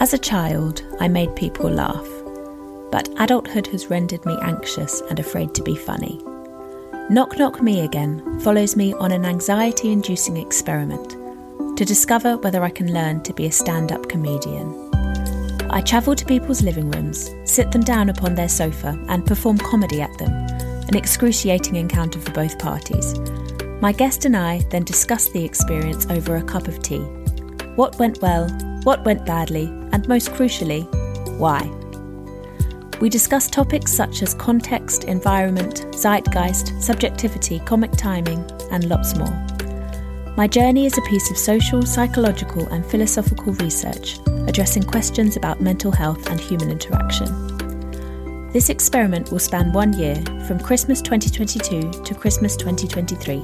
As a child, I made people laugh, but adulthood has rendered me anxious and afraid to be funny. Knock Knock Me Again follows me on an anxiety inducing experiment to discover whether I can learn to be a stand up comedian. I travel to people's living rooms, sit them down upon their sofa, and perform comedy at them, an excruciating encounter for both parties. My guest and I then discuss the experience over a cup of tea. What went well, what went badly, and most crucially, why. We discuss topics such as context, environment, zeitgeist, subjectivity, comic timing, and lots more. My journey is a piece of social, psychological, and philosophical research addressing questions about mental health and human interaction. This experiment will span one year from Christmas 2022 to Christmas 2023,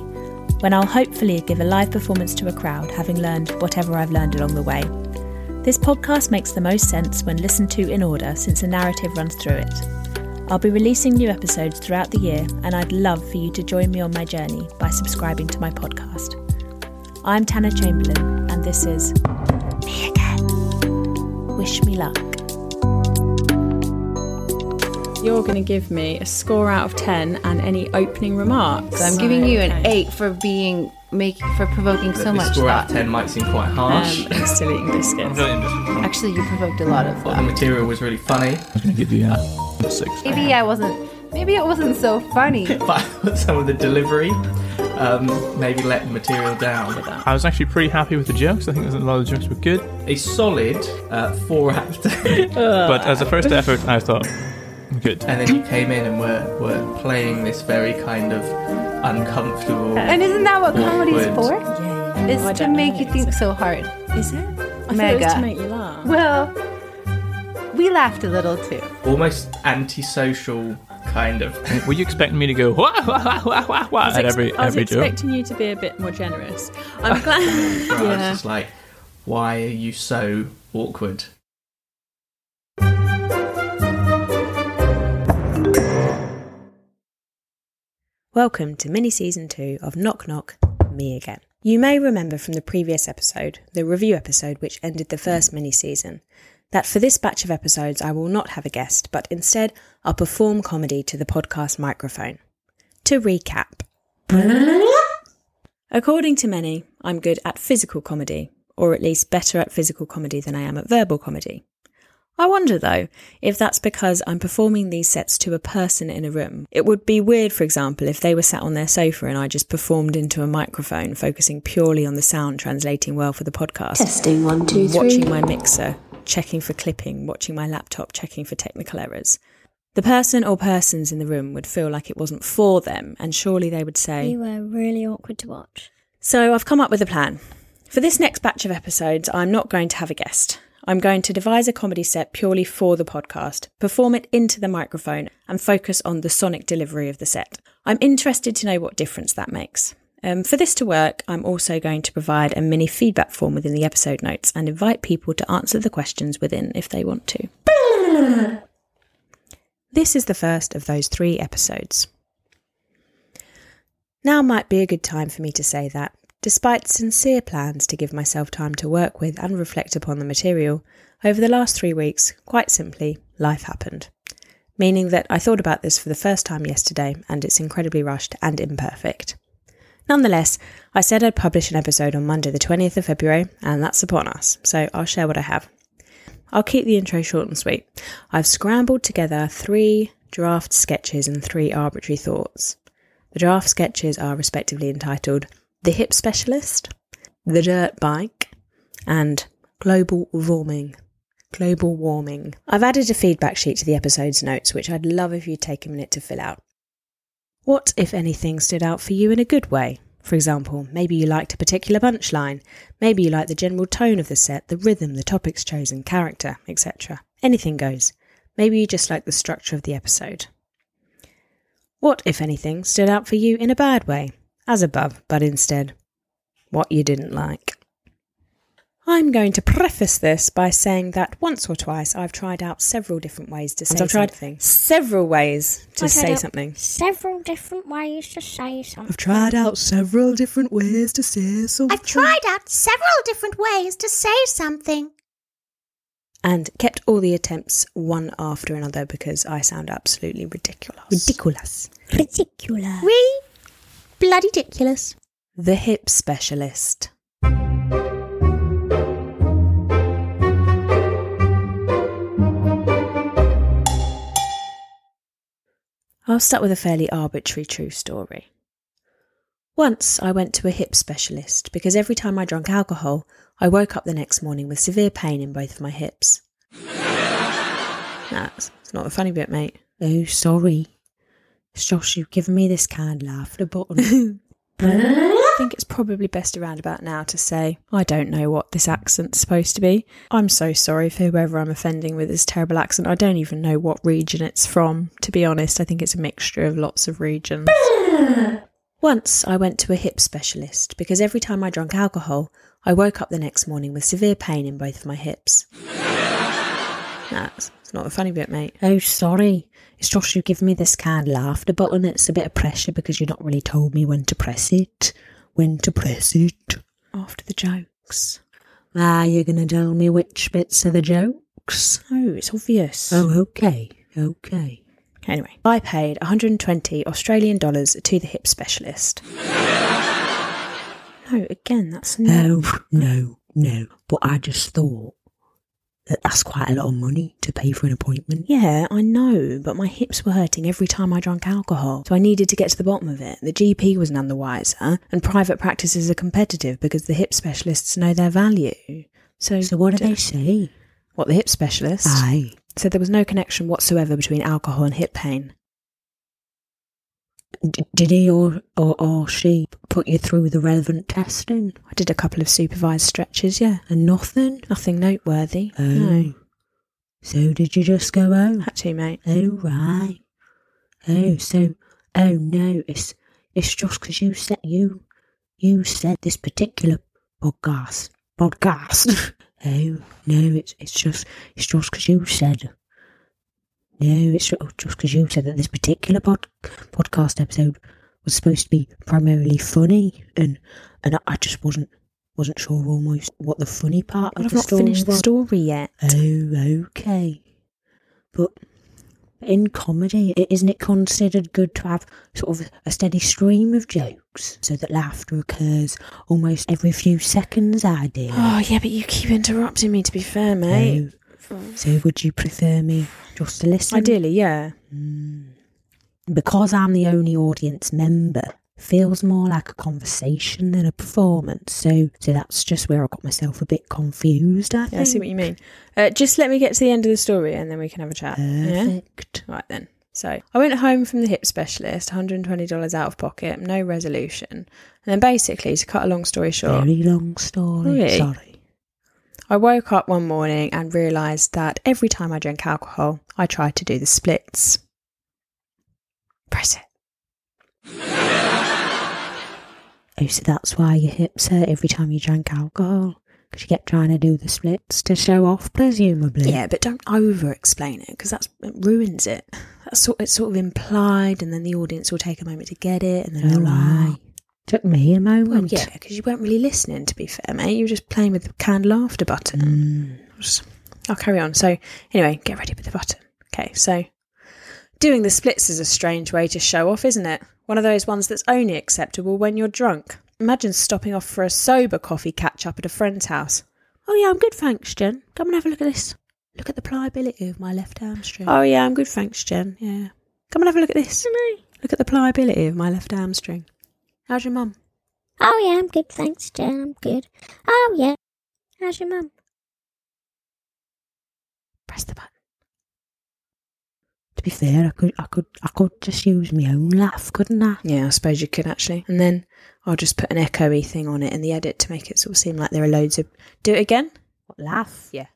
when I'll hopefully give a live performance to a crowd, having learned whatever I've learned along the way. This podcast makes the most sense when listened to in order since a narrative runs through it. I'll be releasing new episodes throughout the year, and I'd love for you to join me on my journey by subscribing to my podcast. I'm Tanna Chamberlain, and this is Me Again. Wish me luck. You're going to give me a score out of 10 and any opening remarks. So I'm giving you an eight for being make for provoking so the much score out of 10 might seem quite harsh. Um, I'm still eating biscuits. Actually, you provoked a lot of but the material was really funny. I'm gonna give you a six. Maybe I wasn't. Maybe it wasn't so funny. But I thought some of the delivery um, maybe let the material down. I was actually pretty happy with the jokes. I think a lot of the jokes were good. A solid uh, 4 out of 10. But as a first effort, I thought good. and then you came in and were, were playing this very kind of uncomfortable. And isn't that what comedy is for? Yeah, It's I to make know. you think so hard. Is it? I thought it was to make you laugh. Well, we laughed a little too. Almost antisocial kind of. Were you expecting me to go wah wah wah wah wah wah at ex- every I was every joke? expecting you to be a bit more generous. I'm glad. I was yeah. just like, why are you so awkward? Welcome to mini season two of Knock Knock Me Again. You may remember from the previous episode, the review episode which ended the first mini season, that for this batch of episodes I will not have a guest, but instead I'll perform comedy to the podcast microphone. To recap. According to many, I'm good at physical comedy, or at least better at physical comedy than I am at verbal comedy. I wonder though, if that's because I'm performing these sets to a person in a room. It would be weird, for example, if they were sat on their sofa and I just performed into a microphone, focusing purely on the sound, translating well for the podcast. Testing one, two, three. Watching my mixer, checking for clipping, watching my laptop, checking for technical errors. The person or persons in the room would feel like it wasn't for them, and surely they would say, You were really awkward to watch. so I've come up with a plan. For this next batch of episodes, I'm not going to have a guest. I'm going to devise a comedy set purely for the podcast, perform it into the microphone, and focus on the sonic delivery of the set. I'm interested to know what difference that makes. Um, for this to work, I'm also going to provide a mini feedback form within the episode notes and invite people to answer the questions within if they want to. This is the first of those three episodes. Now might be a good time for me to say that, despite sincere plans to give myself time to work with and reflect upon the material, over the last three weeks, quite simply, life happened. Meaning that I thought about this for the first time yesterday and it's incredibly rushed and imperfect. Nonetheless, I said I'd publish an episode on Monday, the 20th of February, and that's upon us, so I'll share what I have. I'll keep the intro short and sweet. I've scrambled together three draft sketches and three arbitrary thoughts. The draft sketches are respectively entitled The Hip Specialist, The Dirt Bike, and Global Warming. Global Warming. I've added a feedback sheet to the episode's notes, which I'd love if you'd take a minute to fill out. What, if anything, stood out for you in a good way? For example, maybe you liked a particular punchline, maybe you liked the general tone of the set, the rhythm, the topics chosen, character, etc. Anything goes. Maybe you just liked the structure of the episode. What, if anything, stood out for you in a bad way? As above, but instead, what you didn't like. I'm going to preface this by saying that once or twice I've tried out several different ways to say I've tried something. Several ways to say something. Several different ways to say something. I've tried out several different ways to say something. I've tried out several different ways to say something. and kept all the attempts one after another because I sound absolutely ridiculous. Ridiculous. Ridiculous. We bloody ridiculous. The hip specialist. I'll start with a fairly arbitrary true story. Once I went to a hip specialist because every time I drank alcohol, I woke up the next morning with severe pain in both of my hips. That's it's not a funny bit, mate. Oh, sorry. It's Josh, you've given me this kind The button. I think it's probably best around about now to say, I don't know what this accent's supposed to be. I'm so sorry for whoever I'm offending with this terrible accent. I don't even know what region it's from. To be honest, I think it's a mixture of lots of regions. Once I went to a hip specialist because every time I drank alcohol, I woke up the next morning with severe pain in both of my hips. That's it's not a funny bit, mate. oh, sorry. It's Josh, you've given me this kind laughter button. It's a bit of pressure because you've not really told me when to press it. When to press it. After the jokes. Ah, you're going to tell me which bits are the jokes? Oh, it's obvious. Oh, okay. Okay. Anyway, I paid 120 Australian dollars to the hip specialist. No, again, that's no. No, no, no. But I just thought that's quite a lot of money to pay for an appointment. Yeah, I know, but my hips were hurting every time I drank alcohol, so I needed to get to the bottom of it. The GP was none the wiser, and private practices are competitive because the hip specialists know their value. So, So what did they say? What the hip specialist Aye. said there was no connection whatsoever between alcohol and hip pain. Did he or, or or she put you through the relevant testing I did a couple of supervised stretches, yeah, and nothing? nothing noteworthy. Oh. No, So did you just go home? had to, mate. Oh right. Oh so oh no, it's it's just because you said you you said this particular podcast podcast. oh no, it's it's just it's just because you said. No, it's ju- just because you said that this particular pod, podcast episode was supposed to be primarily funny, and and I, just wasn't wasn't sure almost what the funny part But of I've the not story finished the was. story yet. Oh, okay. But in comedy, isn't it considered good to have sort of a steady stream of jokes so that laughter occurs almost every few seconds, I ideally? Oh, yeah, but you keep interrupting me, to be fair, mate. Oh, so would you prefer me just to listen? Ideally, yeah. Because I'm the only audience member, feels more like a conversation than a performance. So, so that's just where I got myself a bit confused. I Yeah. I see what you mean. Uh, just let me get to the end of the story and then we can have a chat. Yeah? Perfect. Right then. So I went home from the hip specialist, $120 out of pocket, no resolution. And then basically, to cut a long story short, Very long story. Really? Sorry. I woke up one morning and realised that every time I drank alcohol, I tried to do the splits. Press it. Oh, so that's why your hips hurt every time you drank alcohol? Because you kept trying to do the splits to show off, presumably. Yeah, but don't over explain it because that it ruins it. That's sort it's sort of implied, and then the audience will take a moment to get it, and then Oh, they'll laugh. Took me a moment. Well, yeah, because you weren't really listening. To be fair, mate, you were just playing with the canned laughter button. Mm. I'll carry on. So, anyway, get ready with the button. Okay, so doing the splits is a strange way to show off, isn't it? One of those ones that's only acceptable when you're drunk. Imagine stopping off for a sober coffee catch up at a friend's house. Oh, yeah, I'm good, thanks, Jen. Come and have a look at this. Look at the pliability of my left hamstring. Oh, yeah, I'm good, thanks, Jen. Yeah. Come and have a look at this. Look at the pliability of my left hamstring. How's your mum? Oh yeah, I'm good, thanks, Jen. I'm good. Oh yeah. How's your mum? Press the button. To be fair, I could, I could, I could just use my own laugh, couldn't I? Yeah, I suppose you could actually. And then I'll just put an echoey thing on it in the edit to make it sort of seem like there are loads of. Do it again? What laugh? Yeah.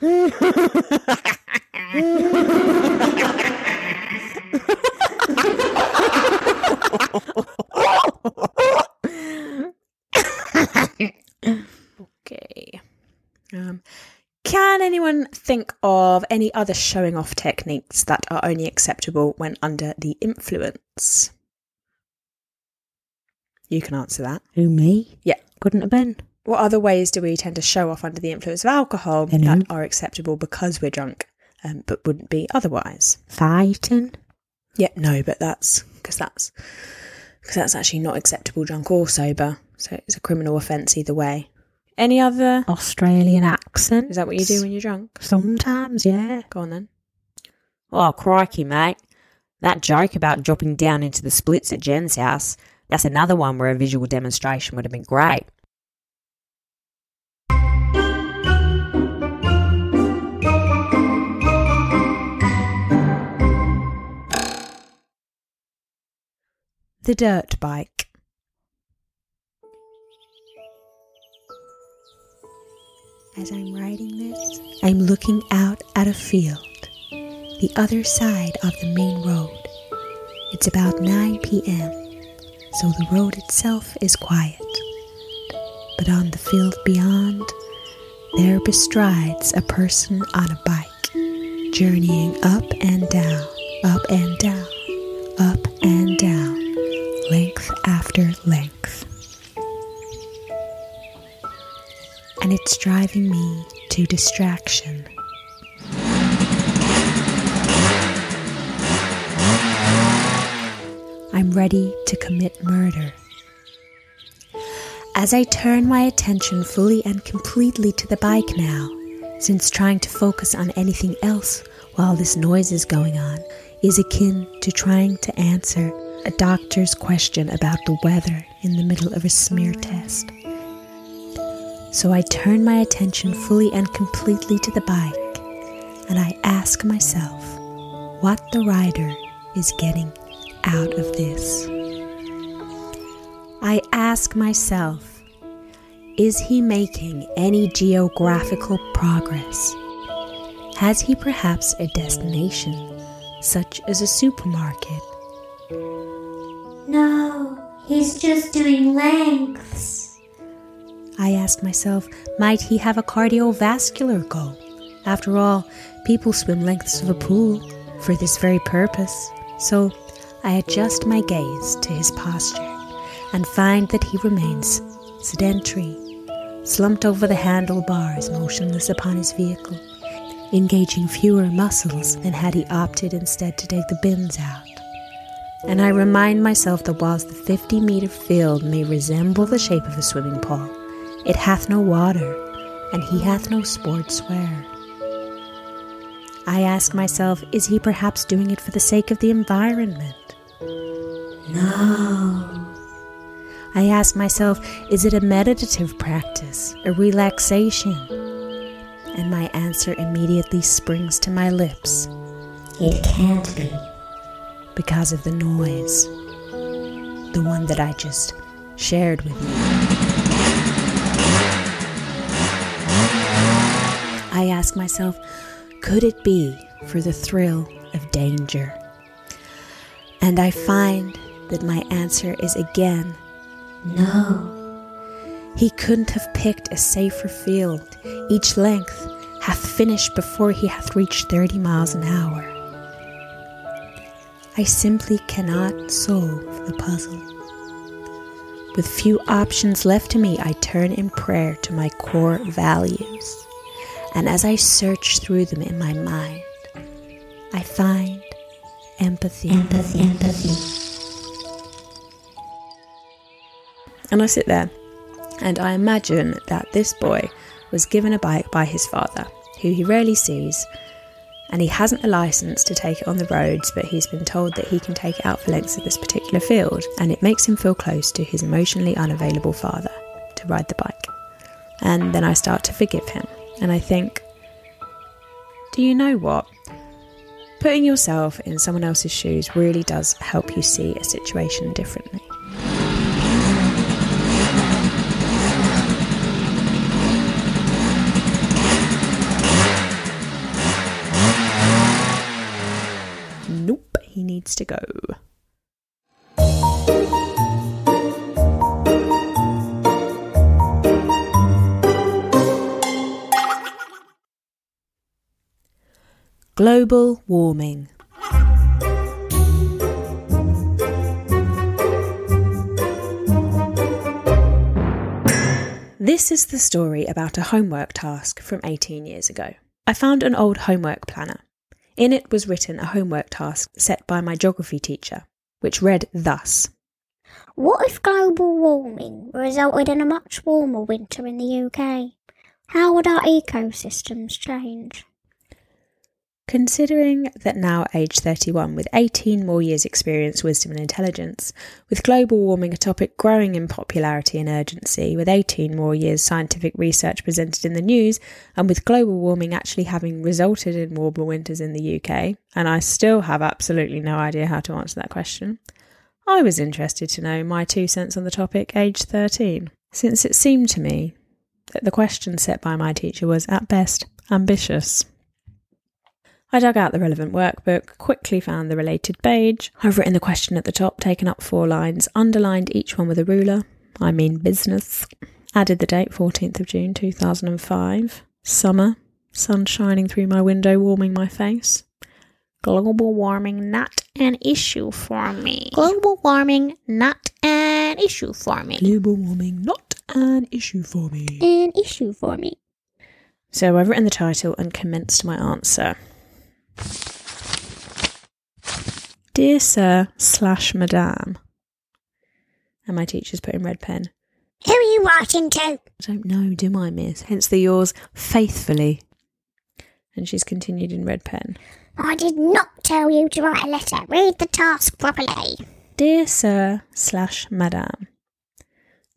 okay. Um, can anyone think of any other showing off techniques that are only acceptable when under the influence? You can answer that. Who me? Yeah. Couldn't have been. what other ways do we tend to show off under the influence of alcohol that are acceptable because we're drunk, um, but wouldn't be otherwise? Fighting. Yeah, no, but that's because that's because that's actually not acceptable drunk or sober, so it's a criminal offence either way. Any other? Australian accent. Is that what you do when you're drunk? Sometimes, yeah. Go on then. Oh, crikey, mate. That joke about dropping down into the splits at Jen's house, that's another one where a visual demonstration would have been great. The dirt bike. As I'm writing this, I'm looking out at a field, the other side of the main road. It's about 9 p.m., so the road itself is quiet. But on the field beyond, there bestrides a person on a bike, journeying up and down, up and down, up and down, length after length. And it's driving me to distraction. I'm ready to commit murder. As I turn my attention fully and completely to the bike now, since trying to focus on anything else while this noise is going on is akin to trying to answer a doctor's question about the weather in the middle of a smear test. So I turn my attention fully and completely to the bike and I ask myself what the rider is getting out of this. I ask myself, is he making any geographical progress? Has he perhaps a destination, such as a supermarket? No, he's just doing lengths. I ask myself, might he have a cardiovascular goal? After all, people swim lengths of a pool for this very purpose. So I adjust my gaze to his posture and find that he remains sedentary, slumped over the handlebars, motionless upon his vehicle, engaging fewer muscles than had he opted instead to take the bins out. And I remind myself that whilst the 50 metre field may resemble the shape of a swimming pool, it hath no water, and he hath no sportswear. I ask myself, is he perhaps doing it for the sake of the environment? No. I ask myself, is it a meditative practice, a relaxation? And my answer immediately springs to my lips It can't be. Because of the noise, the one that I just shared with you. I ask myself, could it be for the thrill of danger? And I find that my answer is again No. He couldn't have picked a safer field. Each length hath finished before he hath reached thirty miles an hour. I simply cannot solve the puzzle. With few options left to me, I turn in prayer to my core values. And as I search through them in my mind, I find empathy. Empathy, empathy. And I sit there and I imagine that this boy was given a bike by his father, who he rarely sees, and he hasn't a license to take it on the roads, but he's been told that he can take it out for lengths of this particular field, and it makes him feel close to his emotionally unavailable father to ride the bike. And then I start to forgive him, and I think, do you know what? Putting yourself in someone else's shoes really does help you see a situation differently. Nope, he needs to go. Global warming. This is the story about a homework task from 18 years ago. I found an old homework planner. In it was written a homework task set by my geography teacher, which read thus What if global warming resulted in a much warmer winter in the UK? How would our ecosystems change? Considering that now age 31 with 18 more years experience, wisdom and intelligence, with global warming a topic growing in popularity and urgency, with 18 more years scientific research presented in the news, and with global warming actually having resulted in warmer winters in the UK, and I still have absolutely no idea how to answer that question, I was interested to know my two cents on the topic age 13, since it seemed to me that the question set by my teacher was at best ambitious. I dug out the relevant workbook, quickly found the related page. I've written the question at the top, taken up four lines, underlined each one with a ruler. I mean business. Added the date, 14th of June 2005. Summer. Sun shining through my window, warming my face. Global warming not an issue for me. Global warming not an issue for me. Global warming, not an issue for me. An issue for me. So I've written the title and commenced my answer. Dear Sir slash Madame. And my teacher's put in red pen. Who are you writing to? I don't know, do I, miss? Hence the yours faithfully. And she's continued in red pen. I did not tell you to write a letter. Read the task properly. Dear Sir slash Madame.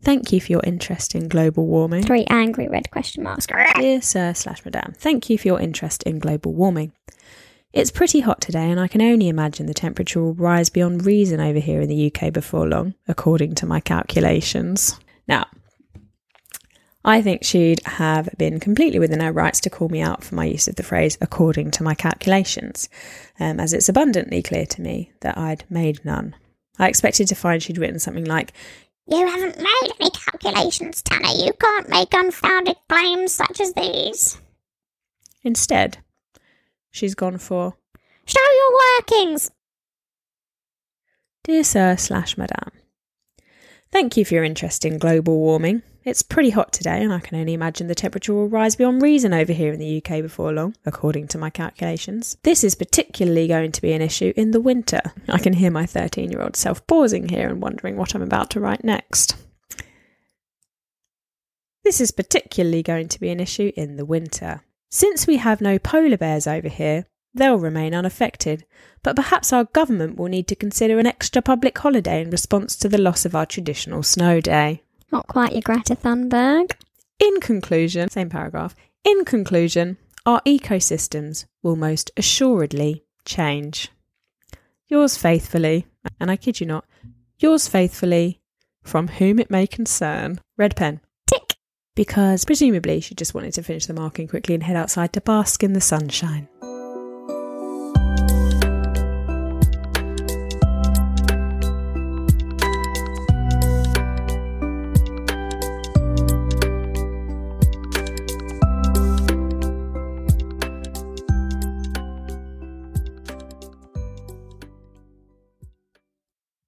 Thank you for your interest in global warming. Three angry red question marks. Dear Sir slash Madame, thank you for your interest in global warming. It's pretty hot today, and I can only imagine the temperature will rise beyond reason over here in the UK before long, according to my calculations. Now, I think she'd have been completely within her rights to call me out for my use of the phrase according to my calculations, um, as it's abundantly clear to me that I'd made none. I expected to find she'd written something like, You haven't made any calculations, Tanna. You can't make unfounded claims such as these. Instead, she's gone for Show your workings. Dear Sir slash Madame, Thank you for your interest in global warming. It's pretty hot today, and I can only imagine the temperature will rise beyond reason over here in the UK before long, according to my calculations. This is particularly going to be an issue in the winter. I can hear my 13 year old self pausing here and wondering what I'm about to write next. This is particularly going to be an issue in the winter. Since we have no polar bears over here, they'll remain unaffected, but perhaps our government will need to consider an extra public holiday in response to the loss of our traditional snow day. Not quite your Greta Thunberg. In conclusion, same paragraph, in conclusion, our ecosystems will most assuredly change. Yours faithfully, and I kid you not, yours faithfully, from whom it may concern, red pen. Because presumably she just wanted to finish the marking quickly and head outside to bask in the sunshine.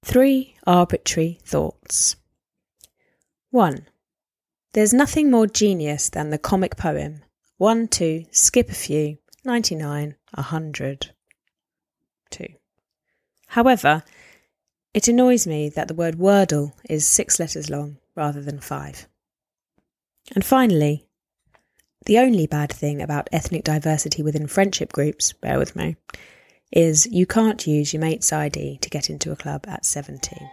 Three arbitrary thoughts. 1. There's nothing more genius than the comic poem 1, 2, skip a few, 99, 100. 2. However, it annoys me that the word Wordle is six letters long rather than five. And finally, the only bad thing about ethnic diversity within friendship groups, bear with me, is you can't use your mate's ID to get into a club at 17.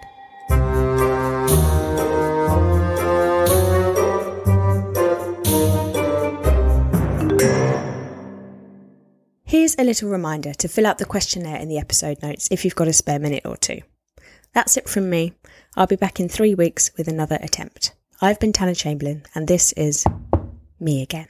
Here's a little reminder to fill out the questionnaire in the episode notes if you've got a spare minute or two. That's it from me. I'll be back in three weeks with another attempt. I've been Tanna Chamberlain, and this is me again.